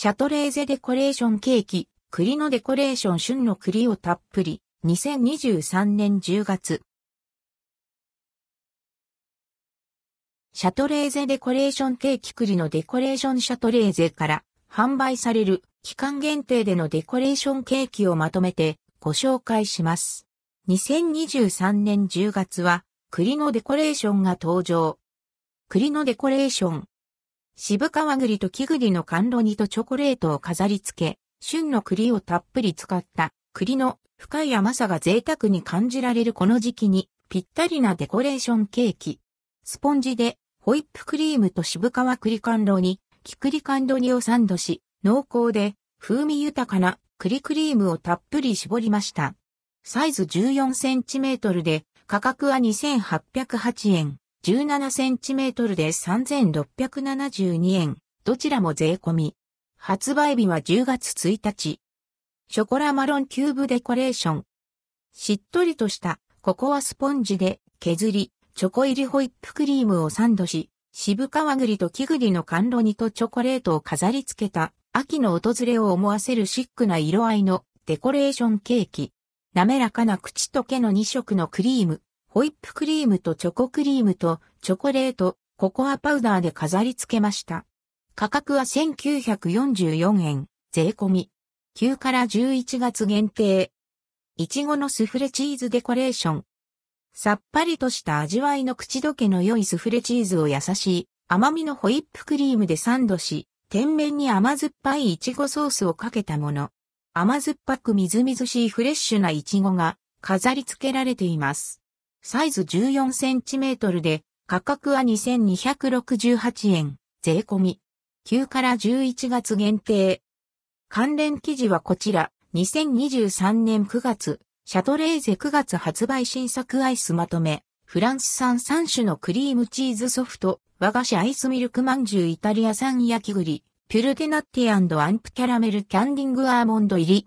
シャトレーゼデコレーションケーキ、栗のデコレーション旬の栗をたっぷり、2023年10月。シャトレーゼデコレーションケーキ栗のデコレーションシャトレーゼから販売される期間限定でのデコレーションケーキをまとめてご紹介します。2023年10月は栗のデコレーションが登場。栗のデコレーション。渋皮栗と木栗の甘露煮とチョコレートを飾り付け、旬の栗をたっぷり使った栗の深い甘さが贅沢に感じられるこの時期にぴったりなデコレーションケーキ。スポンジでホイップクリームと渋皮栗甘露煮、木栗甘露煮をサンドし、濃厚で風味豊かな栗クリームをたっぷり絞りました。サイズ14センチメートルで価格は2808円。17センチメートルで3672円。どちらも税込み。発売日は10月1日。ショコラマロンキューブデコレーション。しっとりとしたココアスポンジで削り、チョコ入りホイップクリームをサンドし、渋皮栗と木栗の甘露煮とチョコレートを飾り付けた秋の訪れを思わせるシックな色合いのデコレーションケーキ。滑らかな口と毛の2色のクリーム。ホイップクリームとチョコクリームとチョコレート、ココアパウダーで飾り付けました。価格は1944円、税込み。9から11月限定。いちごのスフレチーズデコレーション。さっぱりとした味わいの口どけの良いスフレチーズを優しい甘みのホイップクリームでサンドし、天面に甘酸っぱいいちごソースをかけたもの。甘酸っぱくみずみずしいフレッシュないちごが飾り付けられています。サイズ14センチメートルで、価格は2268円、税込み。9から11月限定。関連記事はこちら、2023年9月、シャトレーゼ9月発売新作アイスまとめ、フランス産3種のクリームチーズソフト、和菓子アイスミルクまんじゅうイタリア産焼き栗、ピュルテナッティアンプキャラメルキャンディングアーモンド入り。